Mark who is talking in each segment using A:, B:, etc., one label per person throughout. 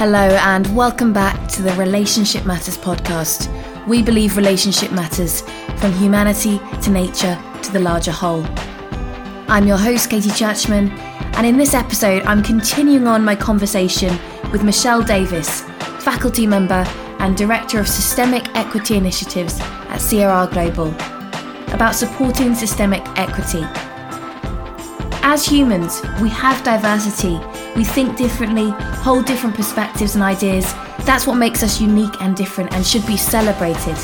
A: Hello, and welcome back to the Relationship Matters podcast. We believe relationship matters from humanity to nature to the larger whole. I'm your host, Katie Churchman, and in this episode, I'm continuing on my conversation with Michelle Davis, faculty member and Director of Systemic Equity Initiatives at CRR Global, about supporting systemic equity. As humans, we have diversity. We think differently, hold different perspectives and ideas. That's what makes us unique and different and should be celebrated.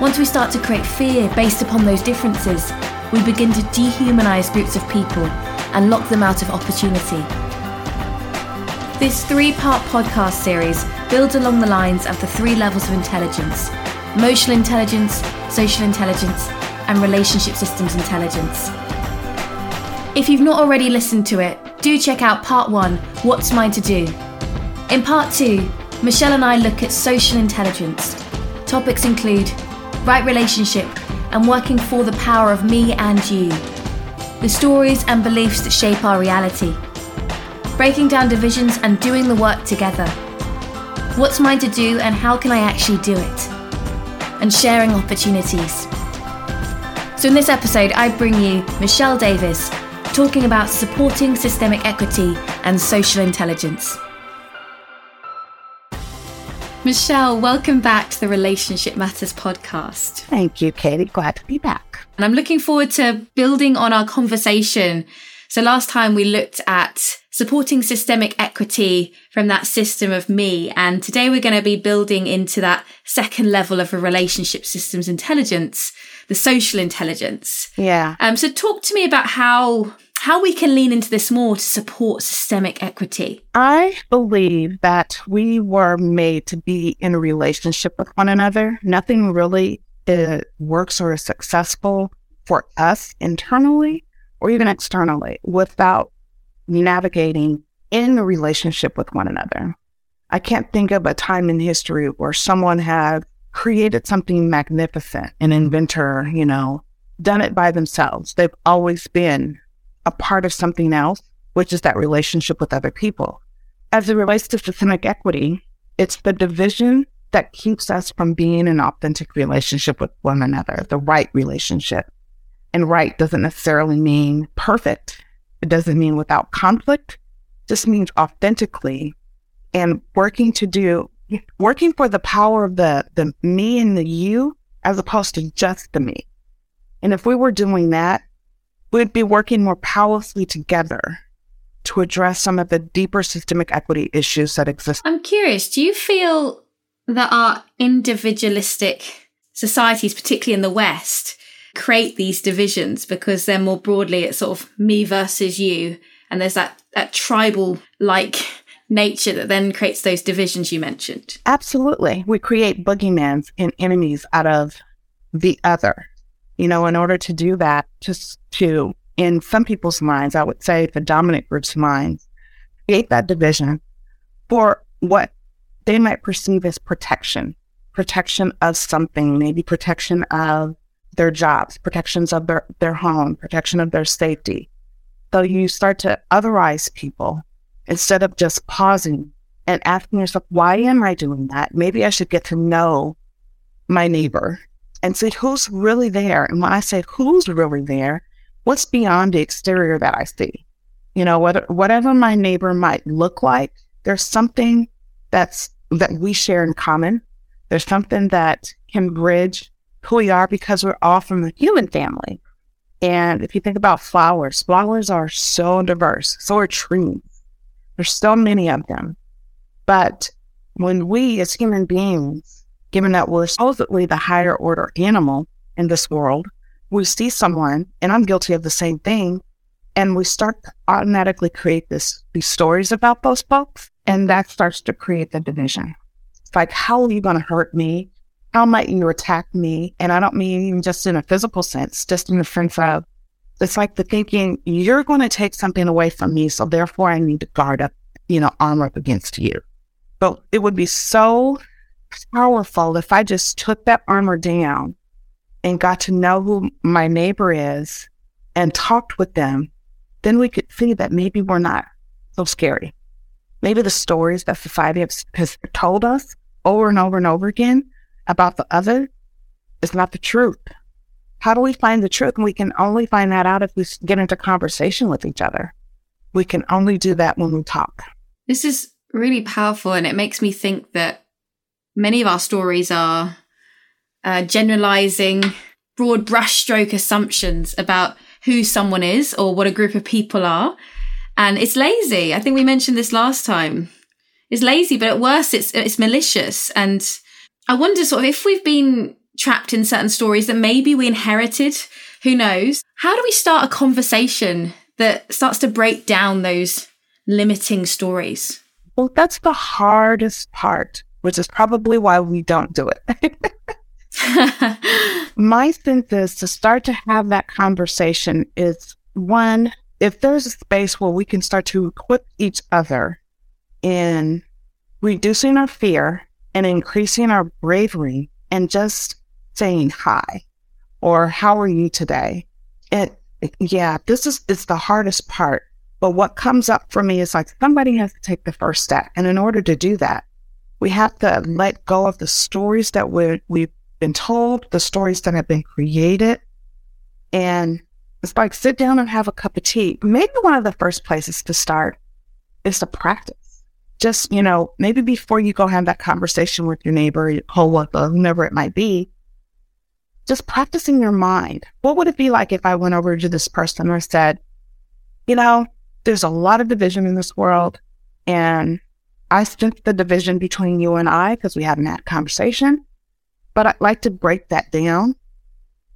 A: Once we start to create fear based upon those differences, we begin to dehumanize groups of people and lock them out of opportunity. This three part podcast series builds along the lines of the three levels of intelligence emotional intelligence, social intelligence, and relationship systems intelligence. If you've not already listened to it, do check out part one What's Mine to Do? In part two, Michelle and I look at social intelligence. Topics include right relationship and working for the power of me and you, the stories and beliefs that shape our reality, breaking down divisions and doing the work together. What's mine to do and how can I actually do it? And sharing opportunities. So, in this episode, I bring you Michelle Davis talking about supporting systemic equity and social intelligence. Michelle, welcome back to the Relationship Matters podcast.
B: Thank you, Katie. Glad to be back.
A: And I'm looking forward to building on our conversation. So last time we looked at supporting systemic equity from that system of me. And today we're going to be building into that second level of a relationship systems intelligence, the social intelligence.
B: Yeah.
A: Um, so talk to me about how how we can lean into this more to support systemic equity.
B: I believe that we were made to be in a relationship with one another. Nothing really uh, works or is successful for us internally or even externally without navigating in a relationship with one another. I can't think of a time in history where someone had created something magnificent, an mm-hmm. inventor, you know, done it by themselves. They've always been a part of something else, which is that relationship with other people. As it relates to systemic equity, it's the division that keeps us from being in an authentic relationship with one another, the right relationship. And right doesn't necessarily mean perfect. It doesn't mean without conflict. It just means authentically and working to do, working for the power of the, the me and the you as opposed to just the me. And if we were doing that, we'd be working more powerfully together to address some of the deeper systemic equity issues that exist.
A: I'm curious, do you feel that our individualistic societies, particularly in the West, create these divisions because they're more broadly it's sort of me versus you, and there's that, that tribal like nature that then creates those divisions you mentioned?
B: Absolutely. We create boogeymans and enemies out of the other you know, in order to do that, just to, in some people's minds, I would say the dominant group's minds, create that division for what they might perceive as protection, protection of something, maybe protection of their jobs, protections of their, their home, protection of their safety. So you start to otherize people instead of just pausing and asking yourself, why am I doing that? Maybe I should get to know my neighbor and see who's really there. And when I say who's really there, what's beyond the exterior that I see? You know, what, whatever my neighbor might look like, there's something that's that we share in common. There's something that can bridge who we are because we're all from the human family. And if you think about flowers, flowers are so diverse. So are trees. There's so many of them. But when we as human beings given that we're supposedly the higher order animal in this world, we see someone, and I'm guilty of the same thing, and we start to automatically create this these stories about those folks, and that starts to create the division. It's like, how are you going to hurt me? How might you attack me? And I don't mean just in a physical sense, just in the sense of it's like the thinking you're going to take something away from me, so therefore I need to guard up, you know, armor up against you. But it would be so powerful if I just took that armor down and got to know who my neighbor is and talked with them, then we could see that maybe we're not so scary. maybe the stories that society has, has told us over and over and over again about the other is not the truth. How do we find the truth? And we can only find that out if we get into conversation with each other. We can only do that when we talk.
A: This is really powerful. And it makes me think that many of our stories are uh, generalizing broad brushstroke assumptions about who someone is or what a group of people are. And it's lazy. I think we mentioned this last time. It's lazy, but at worst, it's, it's malicious. And I wonder sort of if we've been trapped in certain stories that maybe we inherited. Who knows? How do we start a conversation that starts to break down those limiting stories?
B: Well, that's the hardest part, which is probably why we don't do it. My sense is to start to have that conversation is one, if there's a space where we can start to equip each other in reducing our fear and increasing our bravery and just saying hi or how are you today? It, yeah, this is, it's the hardest part. But what comes up for me is like somebody has to take the first step. And in order to do that, we have to let go of the stories that we we've been told, the stories that have been created. And it's like sit down and have a cup of tea. Maybe one of the first places to start is to practice. Just, you know, maybe before you go have that conversation with your neighbor, your coworker, whomever it might be, just practicing your mind. What would it be like if I went over to this person and said, you know, there's a lot of division in this world, and I sense the division between you and I because we haven't had a conversation, but I'd like to break that down.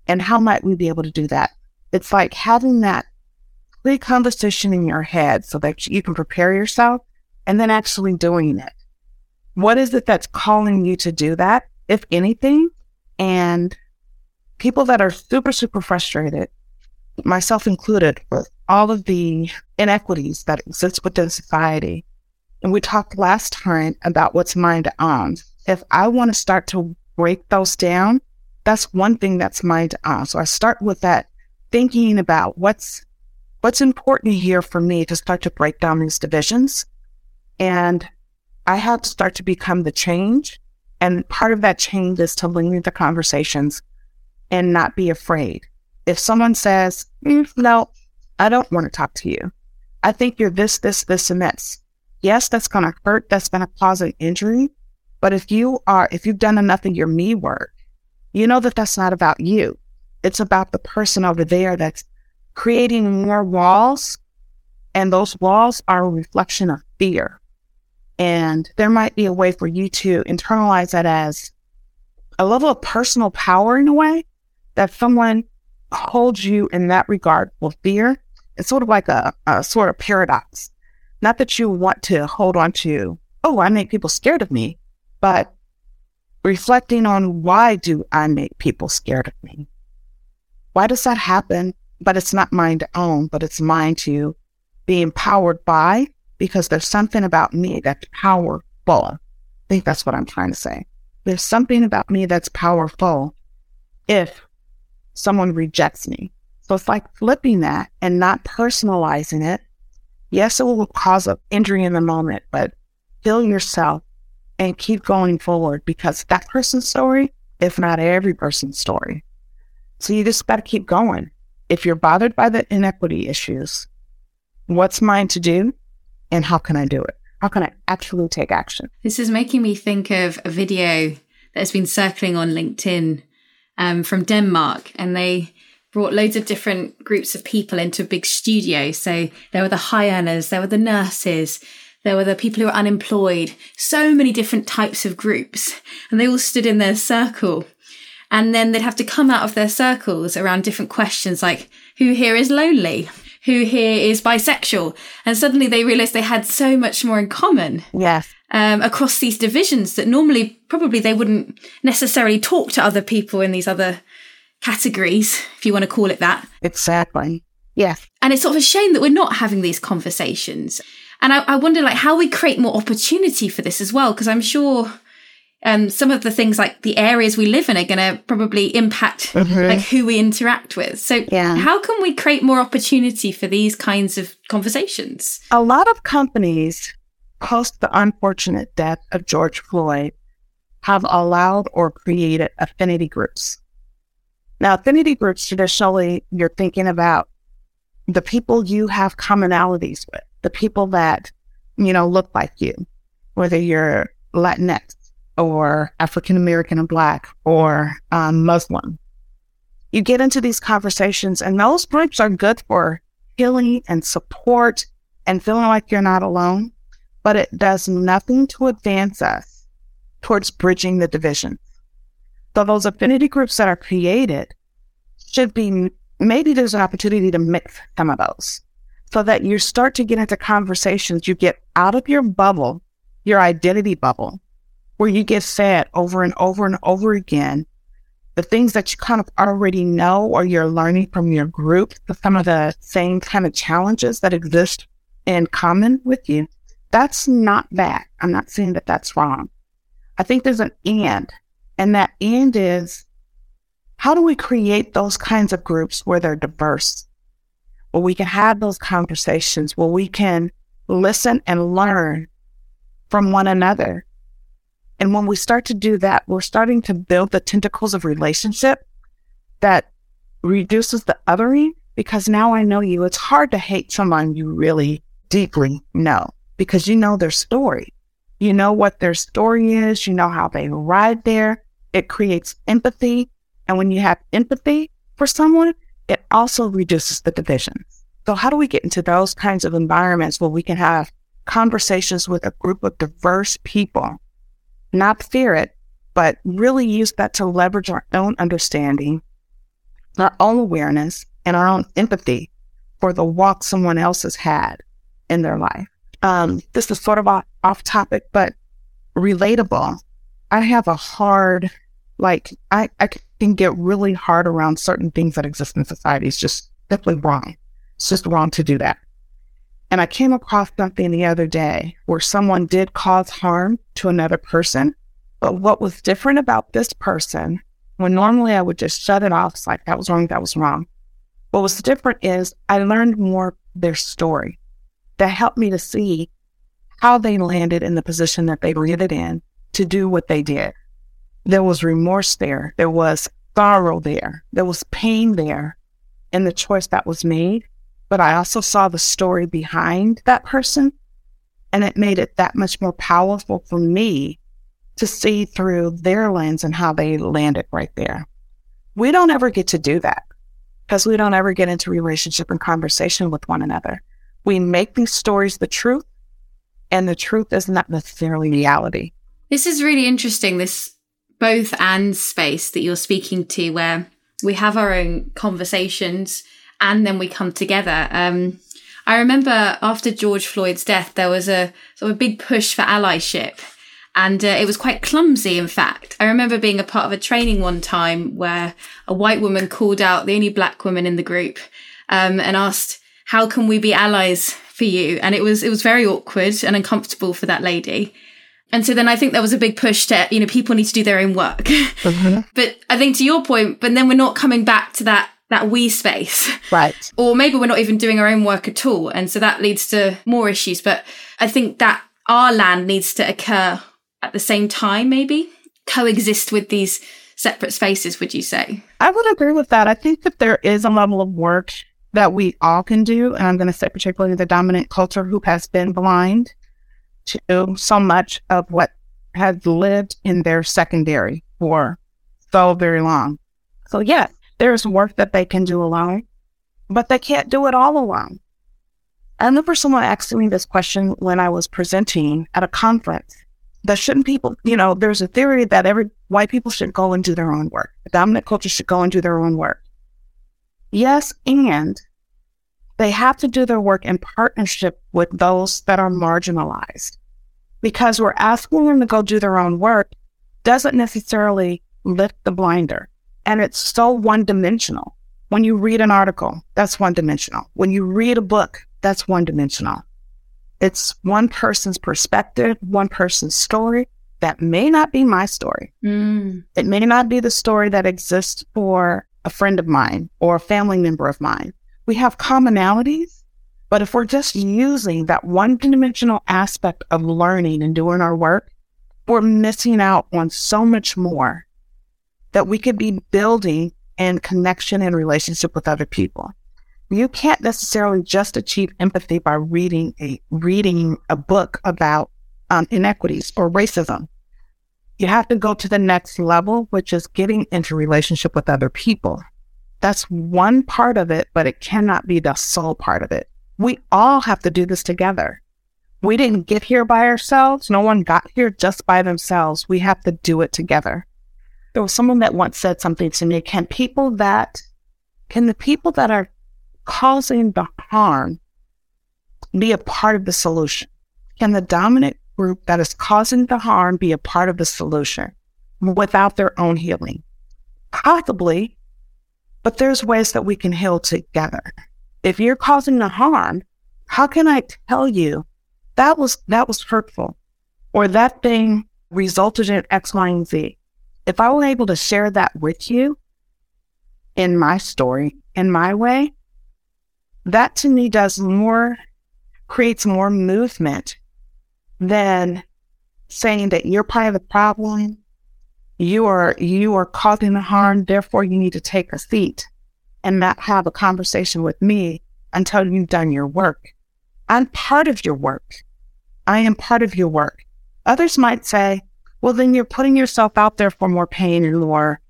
B: And how might we be able to do that? It's like having that clear conversation in your head so that you can prepare yourself and then actually doing it. What is it that's calling you to do that, if anything? And people that are super, super frustrated, myself included, with all of the inequities that exist within society. And we talked last time about what's mind own. If I want to start to break those down, that's one thing that's mind own. So I start with that thinking about what's what's important here for me to start to break down these divisions. And I have to start to become the change. And part of that change is to linger the conversations and not be afraid. If someone says, mm, no, I don't want to talk to you. I think you're this, this, this, and this. Yes, that's going to hurt. That's going to cause an injury. But if you are, if you've done enough of your me work, you know that that's not about you. It's about the person over there that's creating more walls. And those walls are a reflection of fear. And there might be a way for you to internalize that as a level of personal power in a way that someone holds you in that regard with fear, it's sort of like a, a sort of paradox. Not that you want to hold on to, oh, I make people scared of me, but reflecting on why do I make people scared of me? Why does that happen? But it's not mine to own, but it's mine to be empowered by because there's something about me that's powerful. I think that's what I'm trying to say. There's something about me that's powerful if someone rejects me. So it's like flipping that and not personalizing it. Yes, it will cause an injury in the moment, but heal yourself and keep going forward because that person's story if not every person's story. So you just got to keep going. If you're bothered by the inequity issues, what's mine to do and how can I do it? How can I actually take action?
A: This is making me think of a video that has been circling on LinkedIn um, from Denmark, and they brought loads of different groups of people into a big studio. So there were the high earners, there were the nurses, there were the people who were unemployed, so many different types of groups, and they all stood in their circle. And then they'd have to come out of their circles around different questions like, who here is lonely? Who here is bisexual? And suddenly they realized they had so much more in common.
B: Yes
A: um, across these divisions that normally probably they wouldn't necessarily talk to other people in these other categories, if you want to call it that.
B: Exactly. Yes.
A: And it's sort of a shame that we're not having these conversations. And I, I wonder like how we create more opportunity for this as well, because I'm sure um, some of the things like the areas we live in are going to probably impact mm-hmm. like who we interact with. So yeah. how can we create more opportunity for these kinds of conversations?
B: A lot of companies post the unfortunate death of George Floyd, have allowed or created affinity groups. Now, affinity groups traditionally, you're thinking about the people you have commonalities with, the people that, you know, look like you, whether you're Latinx or African American and Black or um, Muslim. You get into these conversations, and those groups are good for healing and support and feeling like you're not alone, but it does nothing to advance us towards bridging the division. So those affinity groups that are created should be maybe there's an opportunity to mix some of those so that you start to get into conversations. You get out of your bubble, your identity bubble, where you get fed over and over and over again the things that you kind of already know or you're learning from your group, some of the same kind of challenges that exist in common with you, that's not bad. I'm not saying that that's wrong. I think there's an end, and that end is how do we create those kinds of groups where they're diverse, where we can have those conversations, where we can listen and learn from one another and when we start to do that, we're starting to build the tentacles of relationship that reduces the othering because now I know you. It's hard to hate someone you really deeply know because you know their story. You know what their story is. You know how they arrived there. It creates empathy. And when you have empathy for someone, it also reduces the division. So how do we get into those kinds of environments where we can have conversations with a group of diverse people not fear it, but really use that to leverage our own understanding, our own awareness, and our own empathy for the walk someone else has had in their life. Um, this is sort of off, off topic, but relatable. I have a hard, like, I, I can get really hard around certain things that exist in society. It's just simply wrong. It's just wrong to do that. And I came across something the other day where someone did cause harm to another person. But what was different about this person, when normally I would just shut it off, it's like that was wrong, that was wrong. What was different is I learned more their story that helped me to see how they landed in the position that they landed in to do what they did. There was remorse there. There was sorrow there. There was pain there in the choice that was made but I also saw the story behind that person. And it made it that much more powerful for me to see through their lens and how they landed right there. We don't ever get to do that because we don't ever get into relationship and conversation with one another. We make these stories the truth, and the truth is not necessarily reality.
A: This is really interesting, this both and space that you're speaking to, where we have our own conversations and then we come together. Um, I remember after George Floyd's death, there was a sort of a big push for allyship. And uh, it was quite clumsy, in fact. I remember being a part of a training one time where a white woman called out the only black woman in the group um, and asked, "How can we be allies for you?" And it was it was very awkward and uncomfortable for that lady. And so then I think there was a big push to, you know, people need to do their own work. Mm-hmm. but I think to your point, but then we're not coming back to that that we space.
B: Right.
A: or maybe we're not even doing our own work at all. And so that leads to more issues. But I think that our land needs to occur at the same time, maybe coexist with these separate spaces, would you say?
B: I would agree with that. I think that there is a level of work that we all can do. And I'm going to say, particularly the dominant culture who has been blind to so much of what has lived in their secondary for so very long. So, yes, there's work that they can do alone, but they can't do it all alone. I remember someone asking me this question when I was presenting at a conference. That shouldn't people, you know, there's a theory that every white people should go and do their own work. The dominant culture should go and do their own work. Yes, and they have to do their work in partnership with those that are marginalized. Because we're asking them to go do their own work doesn't necessarily lift the blinder. And it's so one dimensional. When you read an article, that's one dimensional. When you read a book, that's one dimensional. It's one person's perspective, one person's story. That may not be my story. Mm. It may not be the story that exists for a friend of mine or a family member of mine. We have commonalities, But if we're just using that one dimensional aspect of learning and doing our work, we're missing out on so much more that we could be building in connection and relationship with other people. You can't necessarily just achieve empathy by reading a reading a book about um, inequities or racism. You have to go to the next level, which is getting into relationship with other people. That's one part of it, but it cannot be the sole part of it. We all have to do this together. We didn't get here by ourselves. No one got here just by themselves. We have to do it together. There was someone that once said something to me. Can people that, can the people that are causing the harm be a part of the solution? Can the dominant group that is causing the harm be a part of the solution without their own healing? Possibly, but there's ways that we can heal together. If you're causing the harm, how can I tell you that was that was hurtful or that thing resulted in X, Y, and Z? If I were able to share that with you in my story, in my way, that to me does more, creates more movement than saying that you're part of the problem. You are, you are causing the harm. Therefore, you need to take a seat and not have a conversation with me until you've done your work. I'm part of your work. I am part of your work. Others might say, well, then you're putting yourself out there for more pain and more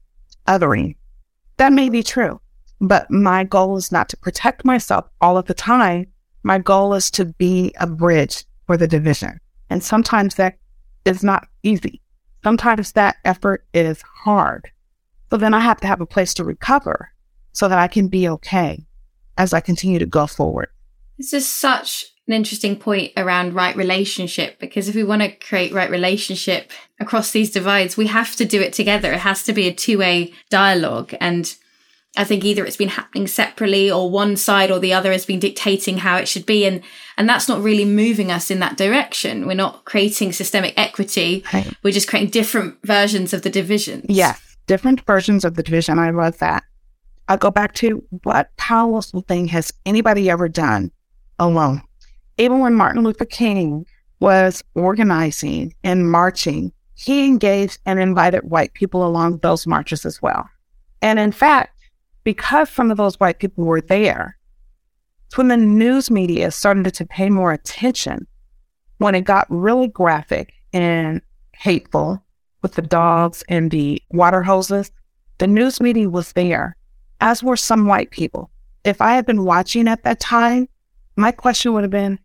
B: othering. That may be true. But my goal is not to protect myself all of the time. My goal is to be a bridge for the division. And sometimes that is not easy. Sometimes that effort is hard. So then I have to have a place to recover so that I can be okay as I continue to go forward.
A: This is such an interesting point around right relationship because if we want to create right relationship across these divides, we have to do it together. It has to be a two way dialogue. And I think either it's been happening separately or one side or the other has been dictating how it should be. And, and that's not really moving us in that direction. We're not creating systemic equity. Right. We're just creating different versions of the divisions.
B: Yeah. Different versions of the division. I love that. I'll go back to what powerful thing has anybody ever done alone? Even when Martin Luther King was organizing and marching, he engaged and invited white people along those marches as well. And in fact, because some of those white people were there, it's when the news media started to pay more attention, when it got really graphic and hateful with the dogs and the water hoses, the news media was there, as were some white people. If I had been watching at that time, my question would have been,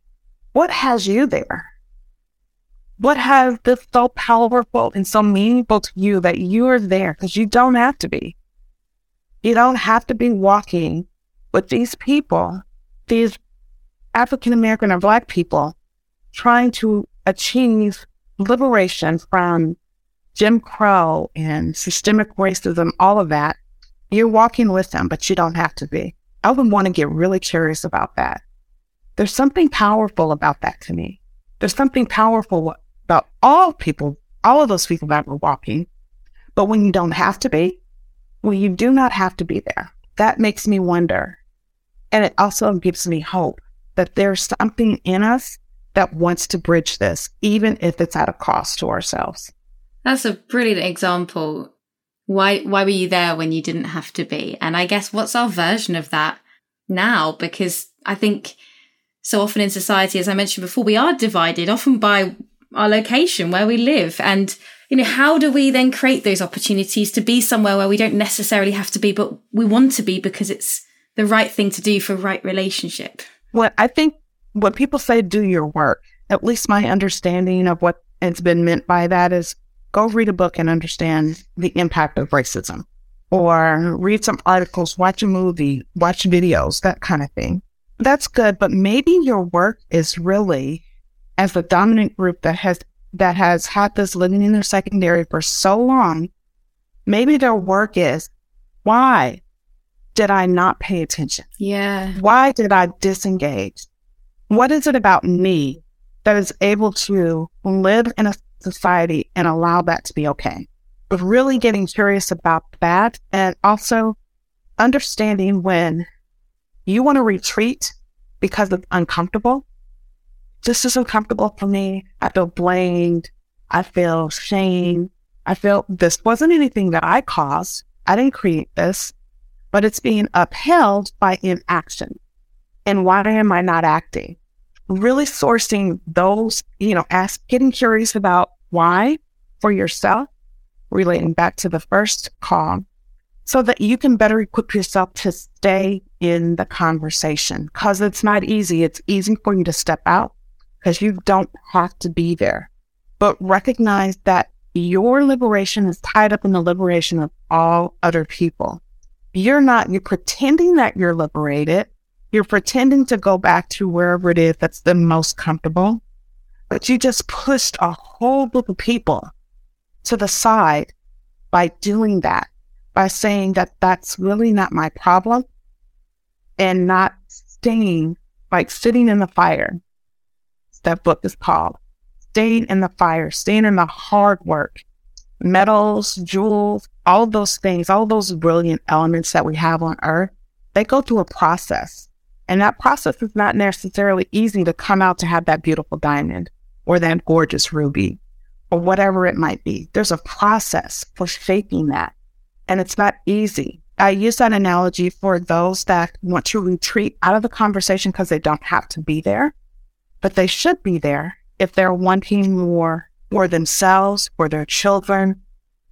B: what has you there? What has this so powerful and so meaningful to you that you are there? Because you don't have to be. You don't have to be walking with these people, these African American or Black people, trying to achieve liberation from Jim Crow and systemic racism, all of that. You're walking with them, but you don't have to be. I would want to get really curious about that. There's something powerful about that to me. There's something powerful about all people, all of those people that were walking. But when you don't have to be, well, you do not have to be there. That makes me wonder. And it also gives me hope that there's something in us that wants to bridge this, even if it's at a cost to ourselves.
A: That's a brilliant example. Why why were you there when you didn't have to be? And I guess what's our version of that now? Because I think so often in society, as I mentioned before, we are divided often by our location, where we live. And you know, how do we then create those opportunities to be somewhere where we don't necessarily have to be, but we want to be because it's the right thing to do for right relationship?
B: Well, I think when people say do your work, at least my understanding of what it's been meant by that is go read a book and understand the impact of racism or read some articles, watch a movie, watch videos, that kind of thing. That's good, but maybe your work is really as the dominant group that has that has had this living in their secondary for so long, maybe their work is why did I not pay attention?
A: Yeah.
B: Why did I disengage? What is it about me that is able to live in a society and allow that to be okay? But really getting curious about that and also understanding when you want to retreat because it's uncomfortable. This is uncomfortable for me. I feel blamed. I feel shame. I feel this wasn't anything that I caused. I didn't create this, but it's being upheld by inaction. And why am I not acting? Really sourcing those, you know, ask, getting curious about why for yourself, relating back to the first call, so that you can better equip yourself to stay in the conversation. Because it's not easy. It's easy for you to step out because you don't have to be there. But recognize that your liberation is tied up in the liberation of all other people. You're not, you're pretending that you're liberated. You're pretending to go back to wherever it is that's the most comfortable, but you just pushed a whole group of people to the side by doing that, by saying that that's really not my problem and not staying, like sitting in the fire. That book is called staying in the fire, staying in the hard work, metals, jewels, all those things, all those brilliant elements that we have on earth, they go through a process. And that process is not necessarily easy to come out to have that beautiful diamond or that gorgeous ruby or whatever it might be. There's a process for shaping that. And it's not easy. I use that analogy for those that want to retreat out of the conversation because they don't have to be there, but they should be there if they're wanting more for themselves, for their children,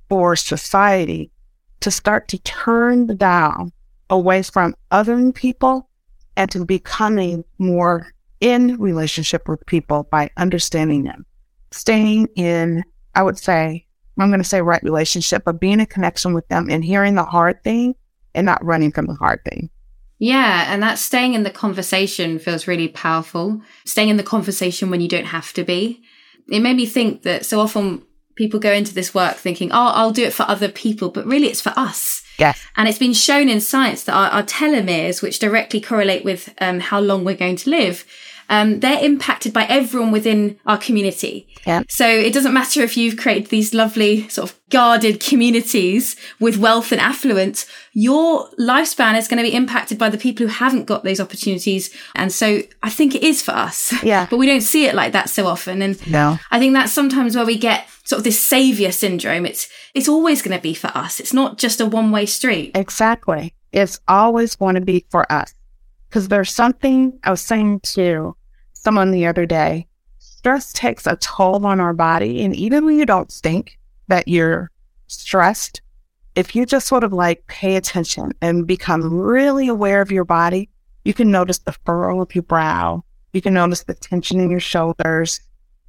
B: for society to start to turn the dial away from othering people and to becoming more in relationship with people by understanding them. Staying in, I would say, I'm going to say right relationship, but being in connection with them and hearing the hard thing and not running from the hard thing.
A: Yeah, and that staying in the conversation feels really powerful. Staying in the conversation when you don't have to be. It made me think that so often people go into this work thinking, oh, I'll do it for other people, but really it's for us.
B: Yes.
A: And it's been shown in science that our, our telomeres, which directly correlate with um, how long we're going to live, um, they're impacted by everyone within our community.
B: Yeah.
A: So it doesn't matter if you've created these lovely sort of guarded communities with wealth and affluence, your lifespan is going to be impacted by the people who haven't got those opportunities. And so I think it is for us.
B: Yeah.
A: but we don't see it like that so often. And
B: no.
A: I think that's sometimes where we get sort of this savior syndrome. It's, it's always going to be for us. It's not just a one way street.
B: Exactly. It's always going to be for us. Because there's something I was saying to someone the other day stress takes a toll on our body. And even when you don't think that you're stressed, if you just sort of like pay attention and become really aware of your body, you can notice the furrow of your brow. You can notice the tension in your shoulders.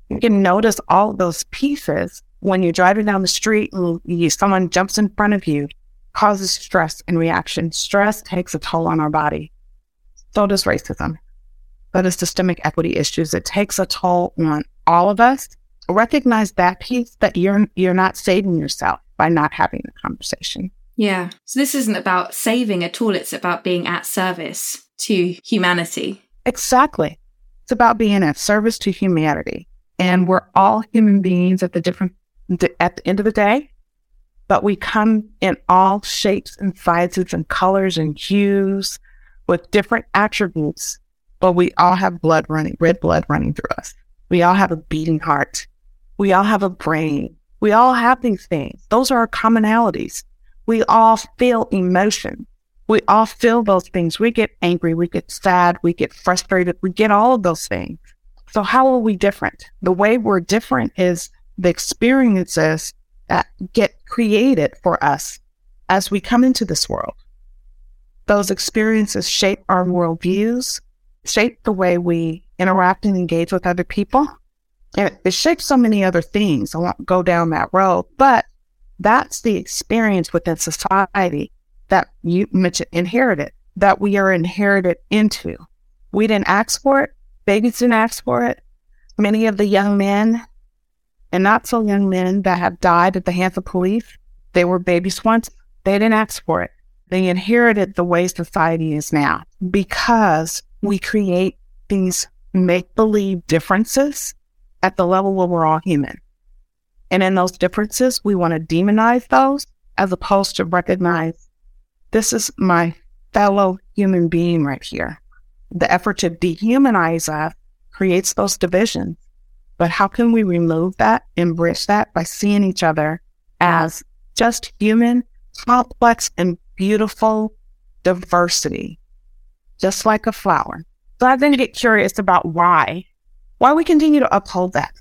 B: You can notice all those pieces when you're driving down the street and you, someone jumps in front of you, causes stress and reaction. Stress takes a toll on our body. So does racism. So does systemic equity issues. It takes a toll on all of us. Recognize that piece that you're you're not saving yourself by not having the conversation.
A: Yeah. So this isn't about saving at all. It's about being at service to humanity.
B: Exactly. It's about being at service to humanity. And we're all human beings at the different at the end of the day, but we come in all shapes and sizes and colors and hues with different attributes, but we all have blood running, red blood running through us. We all have a beating heart. We all have a brain. We all have these things. Those are our commonalities. We all feel emotion. We all feel those things. We get angry. We get sad. We get frustrated. We get all of those things. So how are we different? The way we're different is the experiences that get created for us as we come into this world those experiences shape our worldviews, shape the way we interact and engage with other people. And it shapes so many other things. I won't go down that road, but that's the experience within society that you mentioned inherited, that we are inherited into. We didn't ask for it. Babies didn't ask for it. Many of the young men and not so young men that have died at the hands of police, they were babies once. They didn't ask for it. They inherited the way society is now because we create these make believe differences at the level where we're all human. And in those differences, we want to demonize those as opposed to recognize this is my fellow human being right here. the effort to dehumanize us creates those divisions. But how can we remove that, embrace that by seeing each other as just human, complex, and beautiful diversity, just like a flower? So I then get curious about why, why we continue to uphold that,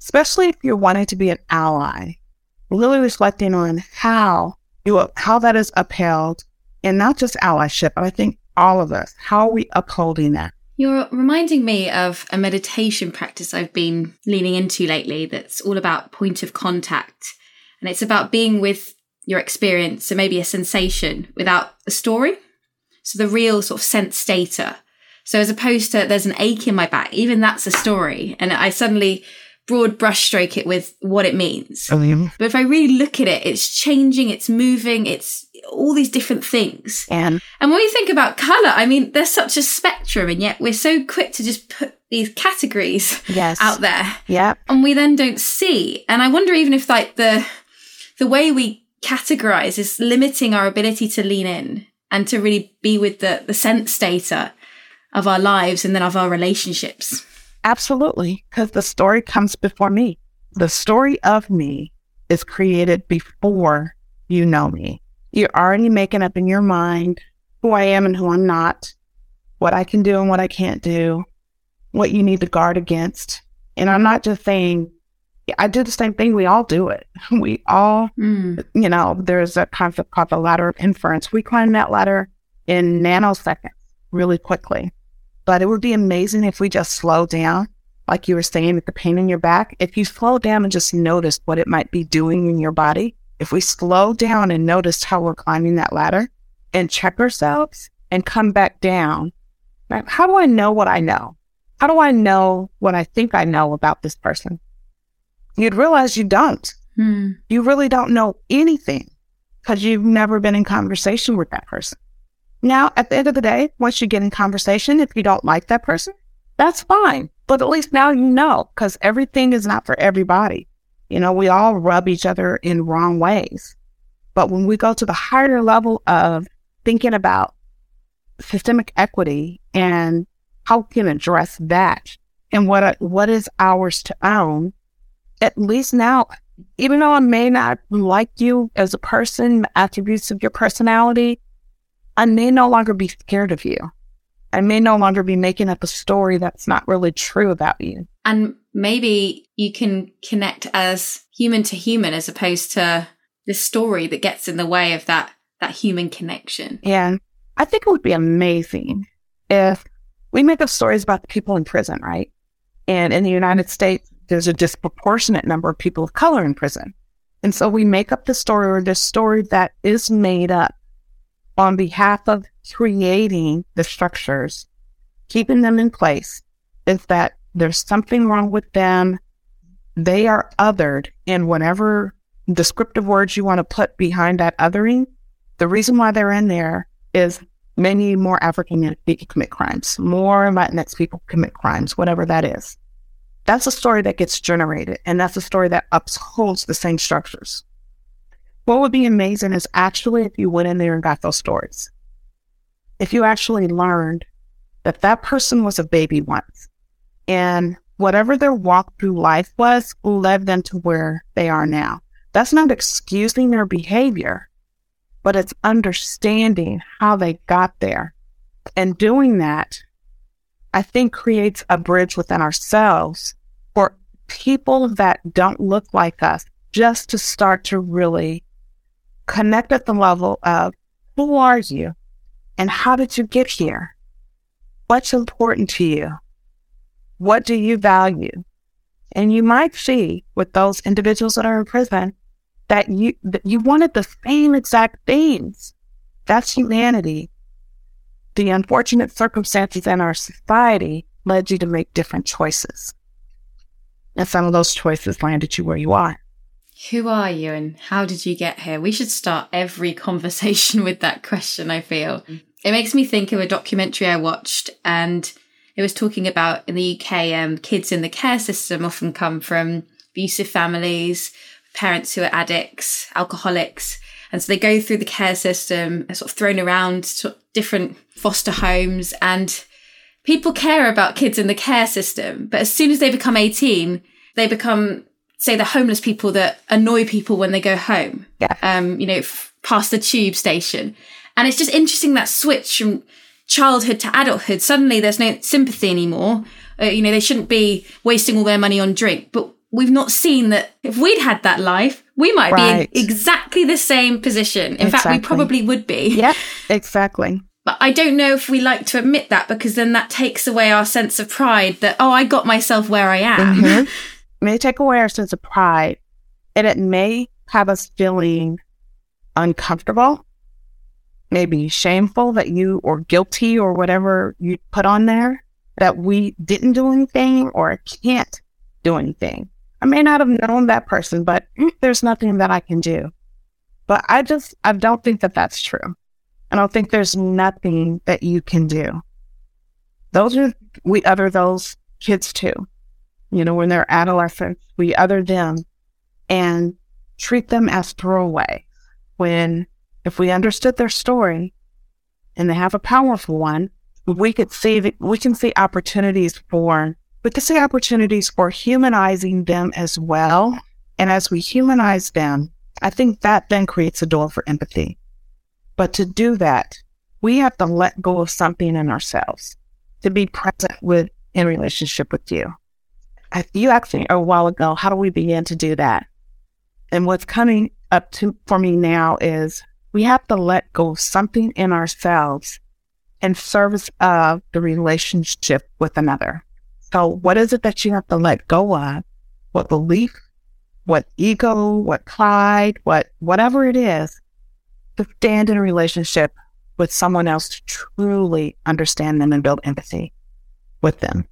B: especially if you're wanting to be an ally, really reflecting on how you, how that is upheld and not just allyship, I think all of us, how are we upholding that?
A: You're reminding me of a meditation practice I've been leaning into lately that's all about point of contact. And it's about being with your experience, so maybe a sensation without a story. So the real sort of sense data. So as opposed to there's an ache in my back, even that's a story. And I suddenly broad brushstroke it with what it means.
B: Oh, yeah.
A: But if I really look at it, it's changing, it's moving, it's all these different things.
B: And
A: And when we think about color, I mean, there's such a spectrum, and yet we're so quick to just put these categories
B: yes,
A: out there,
B: yeah,
A: and we then don't see. And I wonder even if like the the way we categorize is limiting our ability to lean in and to really be with the the sense data of our lives and then of our relationships.
B: absolutely. Because the story comes before me. The story of me is created before you know me. You're already making up in your mind who I am and who I'm not, what I can do and what I can't do, what you need to guard against. And I'm not just saying, I do the same thing. We all do it. We all,
A: Mm.
B: you know, there's a concept called the ladder of inference. We climb that ladder in nanoseconds really quickly. But it would be amazing if we just slow down, like you were saying, with the pain in your back. If you slow down and just notice what it might be doing in your body, if we slow down and notice how we're climbing that ladder and check ourselves and come back down, like, how do I know what I know? How do I know what I think I know about this person? You'd realize you don't.
A: Mm.
B: You really don't know anything because you've never been in conversation with that person. Now, at the end of the day, once you get in conversation, if you don't like that person, that's fine. But at least now you know because everything is not for everybody. You know, we all rub each other in wrong ways. But when we go to the higher level of thinking about systemic equity and how we can address that and what what is ours to own, at least now, even though I may not like you as a person, the attributes of your personality, I may no longer be scared of you. I may no longer be making up a story that's not really true about you.
A: And maybe you can connect as human to human as opposed to the story that gets in the way of that that human connection.
B: And I think it would be amazing if we make up stories about the people in prison, right? And in the United States, there's a disproportionate number of people of color in prison. And so we make up the story or the story that is made up on behalf of creating the structures, keeping them in place, is that there's something wrong with them. They are othered in whatever descriptive words you want to put behind that othering. The reason why they're in there is many more African people commit crimes, more Latinx people commit crimes, whatever that is. That's a story that gets generated, and that's a story that upholds the same structures. What would be amazing is actually if you went in there and got those stories. If you actually learned that that person was a baby once and whatever their walk through life was led them to where they are now. That's not excusing their behavior, but it's understanding how they got there. And doing that, I think creates a bridge within ourselves people that don't look like us just to start to really connect at the level of who are you and how did you get here? What's important to you? What do you value? And you might see with those individuals that are in prison that you that you wanted the same exact things. That's humanity. The unfortunate circumstances in our society led you to make different choices. And some of those choices landed you where you are.
A: Who are you and how did you get here? We should start every conversation with that question, I feel. It makes me think of a documentary I watched and it was talking about in the UK, um, kids in the care system often come from abusive families, parents who are addicts, alcoholics. And so they go through the care system, sort of thrown around different foster homes and people care about kids in the care system, but as soon as they become 18, they become, say, the homeless people that annoy people when they go home.
B: Yeah.
A: Um, you know, f- past the tube station. And it's just interesting that switch from childhood to adulthood. Suddenly there's no sympathy anymore. Uh, you know, they shouldn't be wasting all their money on drink, but we've not seen that if we'd had that life, we might
B: Right.
A: be in exactly the same position. In fact, we probably would be.
B: Yeah, exactly.
A: But I don't know if we like to admit that because then that takes away our sense of pride that, oh, I got myself where I am.
B: Mhm. may take away our sense of pride, and it may have us feeling uncomfortable, maybe shameful that you or guilty or whatever you put on there that we didn't do anything or can't do anything. I may not have known that person, but mm, there's nothing that I can do. But I just, I don't think that that's true. I don't think there's nothing that you can do. Those are, we other those kids too you know, when they're adolescents, we other them and treat them as throwaway. When, if we understood their story and they have a powerful one, we could see, that we can see opportunities for, we could see opportunities for humanizing them as well. And as we humanize them, I think that then creates a door for empathy. But to do that, we have to let go of something in ourselves to be present with in relationship with you. I- You asked me a while ago, how do we begin to do that? And what's coming up to for me now is we have to let go of something in ourselves in service of the relationship with another. So what is it that you have to let go of? What belief, what ego, what pride, what whatever it is, to stand in a relationship with someone else to truly understand them and build empathy with them.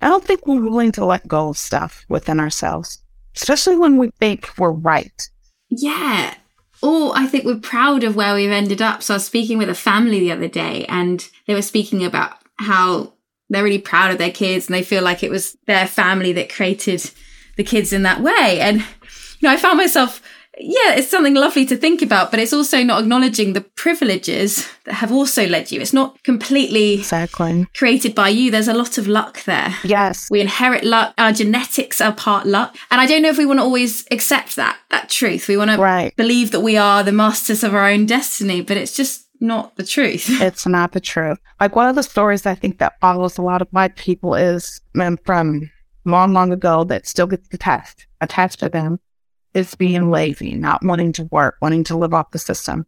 B: I don't think we're willing to let go of stuff within ourselves, especially when we think we're right.
A: Yeah. Or I think we're proud of where we've ended up. So I was speaking with a family the other day and they were speaking about how they're really proud of their kids and they feel like it was their family that created the kids in that way. And, you know, I found myself, yeah, it's something lovely to think about, but it's also not acknowledging the privileges that have also led you. It's not completely
B: Exactly.
A: created by you. There's a lot of luck there.
B: Yes.
A: We inherit luck. Our genetics are part luck. And I don't know if we want to always accept that, that truth. We want to
B: Right.
A: believe that we are the masters of our own destiny, but it's just not the truth.
B: It's not the truth. Like one of the stories I think that follows a lot of my people is um, from long, long ago that still gets attached, attached to them is being lazy, not wanting to work, wanting to live off the system.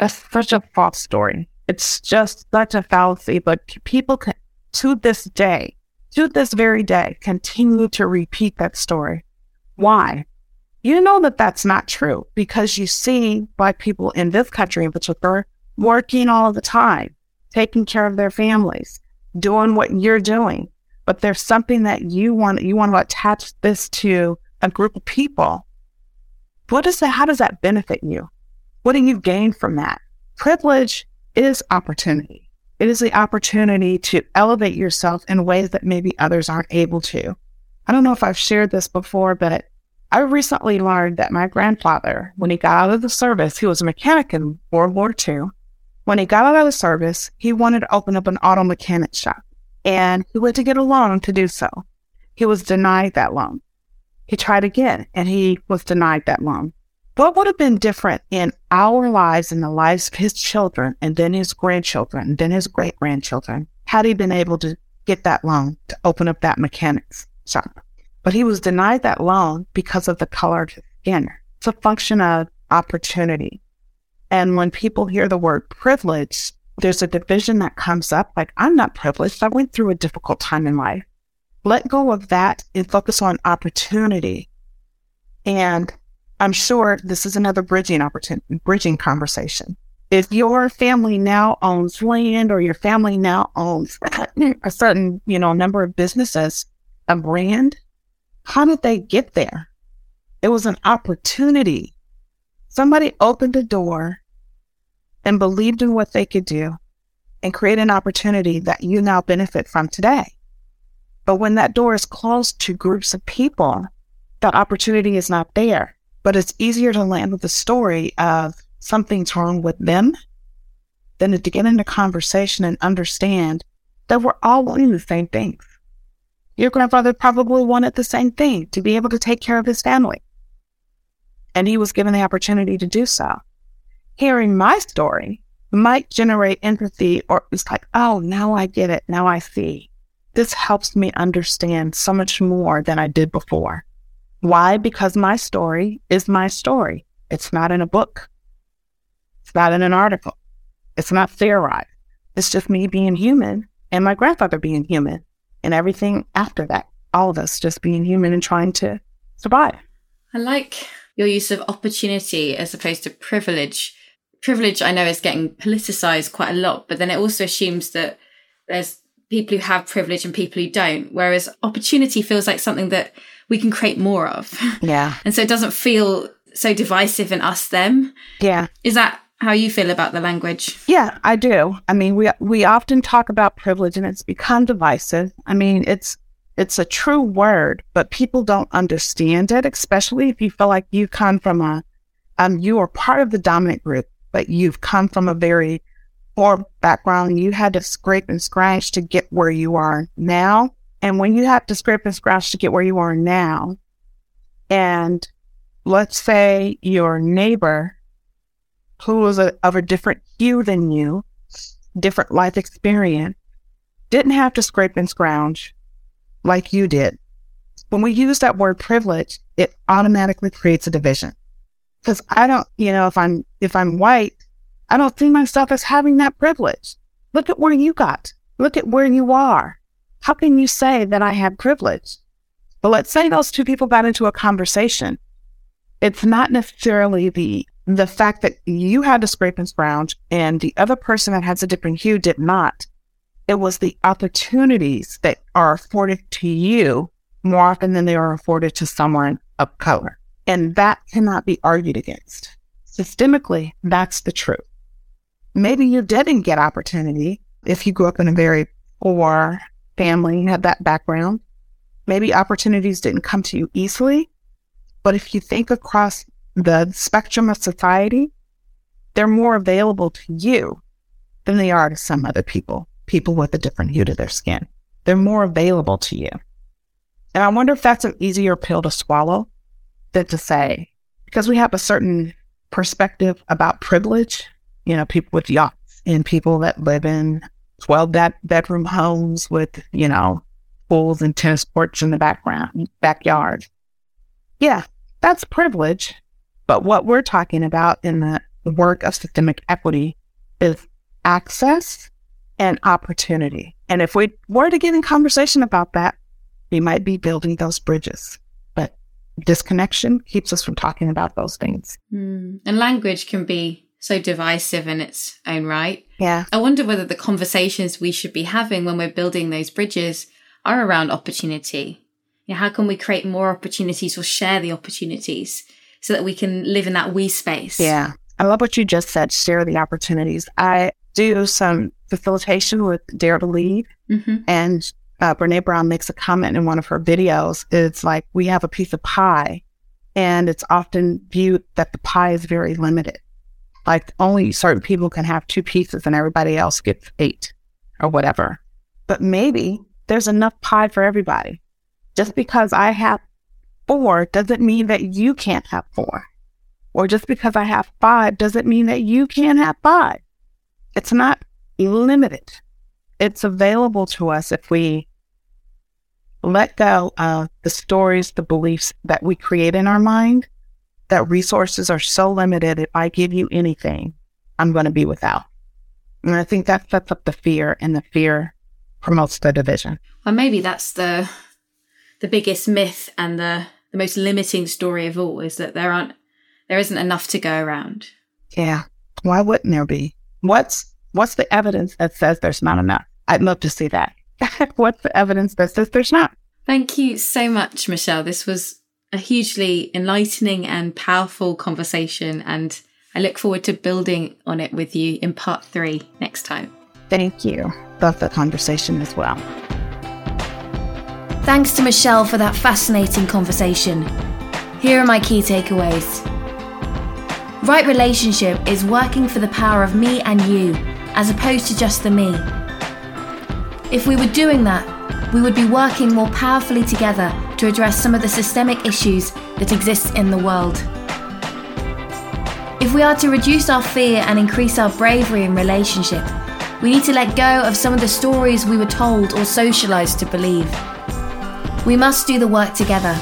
B: That's such a false story. It's just such a fallacy, but people can, to this day, to this very day, continue to repeat that story. Why? You know that that's not true because you see black people in this country in particular working all the time, taking care of their families, doing what you're doing. But there's something that you want, you want to attach this to a group of people. What is that? How does that benefit you? What do you gain from that? Privilege is opportunity. It is the opportunity to elevate yourself in ways that maybe others aren't able to. I don't know if I've shared this before, but I recently learned that my grandfather, when he got out of the service, he was a mechanic in World War II. When he got out of the service, he wanted to open up an auto mechanic shop and he went to get a loan to do so. He was denied that loan. He tried again and he was denied that loan. What would have been different in our lives and the lives of his children and then his grandchildren and then his great grandchildren had he been able to get that loan to open up that mechanics shop? But he was denied that loan because of the color of his skin. It's a function of opportunity. And when people hear the word privilege, there's a division that comes up like, I'm not privileged. I went through a difficult time in life. Let go of that and focus on opportunity. And I'm sure this is another bridging opportunity, bridging conversation. If your family now owns land or your family now owns a certain, you know, number of businesses, a brand, how did they get there? It was an opportunity. Somebody opened a door and believed in what they could do and create an opportunity that you now benefit from today. But when that door is closed to groups of people, that opportunity is not there. But it's easier to land with the story of something's wrong with them than to get into conversation and understand that we're all wanting the same things. Your grandfather probably wanted the same thing to be able to take care of his family. And he was given the opportunity to do so. Hearing my story might generate empathy or it's like, oh, now I get it. Now I see. This helps me understand so much more than I did before. Why? Because my story is my story. It's not in a book. It's not in an article. It's not theorized. It's just me being human and my grandfather being human and everything after that. All of us just being human and trying to survive.
A: I like your use of opportunity as opposed to privilege. Privilege, I know, is getting politicized quite a lot, but then it also assumes that there's people who have privilege and people who don't. Whereas opportunity feels like something that we can create more of.
B: Yeah.
A: and so it doesn't feel so divisive in us them.
B: Yeah.
A: Is that how you feel about the language?
B: Yeah, I do. I mean, we we often talk about privilege and it's become divisive. I mean, it's it's a true word, but people don't understand it, especially if you feel like you come from a um you are part of the dominant group, but you've come from a very poor background. You had to scrape and scratch to get where you are now. And when you have to scrape and scratch to get where you are now, and let's say your neighbor who was a, of a different hue than you, different life experience, didn't have to scrape and scrounge like you did. When we use that word privilege, it automatically creates a division. Because I don't, you know, if I'm if I'm white, I don't see myself as having that privilege. Look at where you got. Look at where you are. How can you say that I have privilege? But let's say those two people got into a conversation. It's not necessarily the the fact that you had to scrape and scrounge and the other person that has a different hue did not. It was the opportunities that are afforded to you more often than they are afforded to someone of color. And that cannot be argued against. Systemically, that's the truth. Maybe you didn't get opportunity if you grew up in a very poor family, and had that background. Maybe opportunities didn't come to you easily. But if you think across the spectrum of society, they're more available to you than they are to some other people, people with a different hue to their skin. They're more available to you. And I wonder if that's an easier pill to swallow than to say, because we have a certain perspective about privilege, you know, people with yachts and people that live in 12 bed- bedroom homes with, you know, pools and tennis courts in the background, backyard. Yeah, that's privilege. But what we're talking about in the work of systemic equity is access and opportunity. And if we were to get in conversation about that, we might be building those bridges. But disconnection keeps us from talking about those things.
A: Mm. And language can be so divisive in its own right.
B: Yeah.
A: I wonder whether the conversations we should be having when we're building those bridges are around opportunity. You know, how can we create more opportunities or share the opportunities? so that we can live in that we space.
B: Yeah. I love what you just said, share the opportunities. I do some facilitation with Dare to Lead, mm-hmm. and uh, Brene Brown makes a comment in one of her videos. It's like we have a piece of pie, and it's often viewed that the pie is very limited. Like only certain people can have two pieces, and everybody else gets eight or whatever. But maybe there's enough pie for everybody. Just because I have four doesn't mean that you can't have four. Or just because I have five doesn't mean that you can't have five. It's not limited. It's available to us if we let go of the stories, the beliefs that we create in our mind, that resources are so limited. If I give you anything, I'm going to be without. And I think that sets up the fear, and the fear promotes the division.
A: Well, maybe that's the the biggest myth and the the most limiting story of all is that there aren't there isn't enough to go around.
B: Yeah. Why wouldn't there be? What's what's the evidence that says there's not enough? I'd love to see that. what's the evidence that says there's not?
A: Thank you so much, Michelle. This was a hugely enlightening and powerful conversation and I look forward to building on it with you in part three next time.
B: Thank you. Love the conversation as well.
A: Thanks to Michelle for that fascinating conversation. Here are my key takeaways. Right relationship is working for the power of me and you, as opposed to just the me.
C: If we were doing that, we would be working more powerfully together to address some of the systemic issues that exist in the world. If we are to reduce our fear and increase our bravery in relationship, we need to let go of some of the stories we were told or socialized to believe. We must do the work together.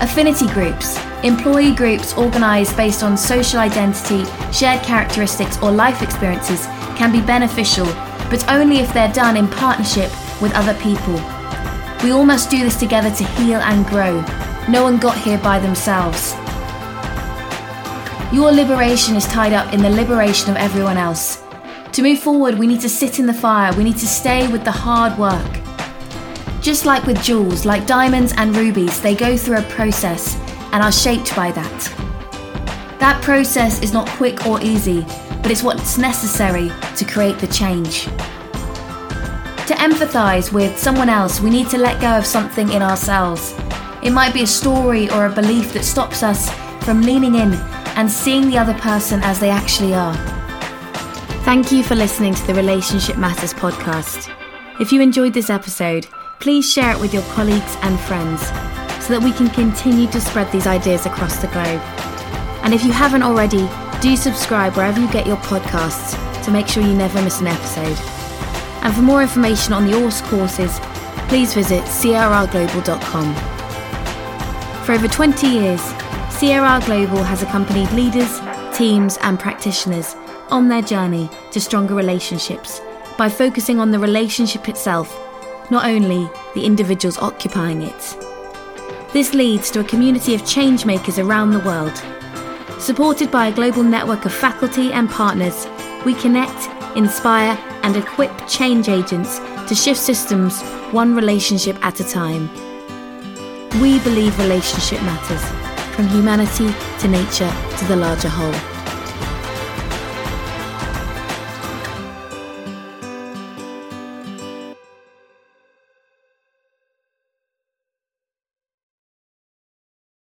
C: Affinity groups, employee groups organized based on social identity, shared characteristics, or life experiences can be beneficial, but only if they're done in partnership with other people. We all must do this together to heal and grow. No one got here by themselves. Your liberation is tied up in the liberation of everyone else. To move forward, we need to sit in the fire, we need to stay with the hard work. Just like with jewels, like diamonds and rubies, they go through a process and are shaped by that. That process is not quick or easy, but it's what's necessary to create the change. To empathise with someone else, we need to let go of something in ourselves. It might be a story or a belief that stops us from leaning in and seeing the other person as they actually are. Thank you for listening to the Relationship Matters podcast. If you enjoyed this episode, please share it with your colleagues and friends so that we can continue to spread these ideas across the globe. And if you haven't already, do subscribe wherever you get your podcasts to make sure you never miss an episode. And for more information on the ORSC courses, please visit crrglobal.com. For over 20 years, CRR Global has accompanied leaders, teams, and practitioners on their journey to stronger relationships by focusing on the relationship itself, not only the individuals occupying it. This leads to a community of changemakers around the world. Supported by a global network of faculty and partners, we connect, inspire, and equip change agents to shift systems one relationship at a time. We believe relationship matters, from humanity to nature to the larger whole.